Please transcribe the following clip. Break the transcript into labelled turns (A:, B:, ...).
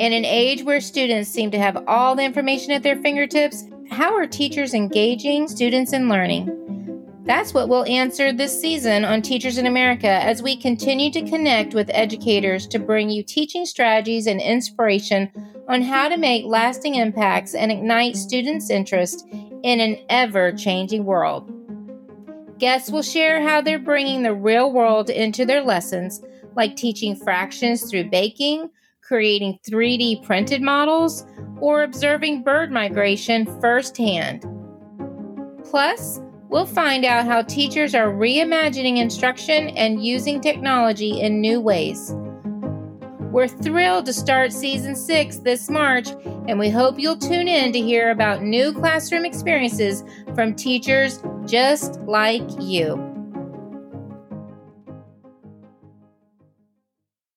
A: In an age where students seem to have all the information at their fingertips, how are teachers engaging students in learning? That's what we'll answer this season on Teachers in America as we continue to connect with educators to bring you teaching strategies and inspiration on how to make lasting impacts and ignite students' interest in an ever changing world. Guests will share how they're bringing the real world into their lessons, like teaching fractions through baking, creating 3D printed models, or observing bird migration firsthand. Plus, we'll find out how teachers are reimagining instruction and using technology in new ways. We're thrilled to start season six this March, and we hope you'll tune in to hear about new classroom experiences from teachers just like you.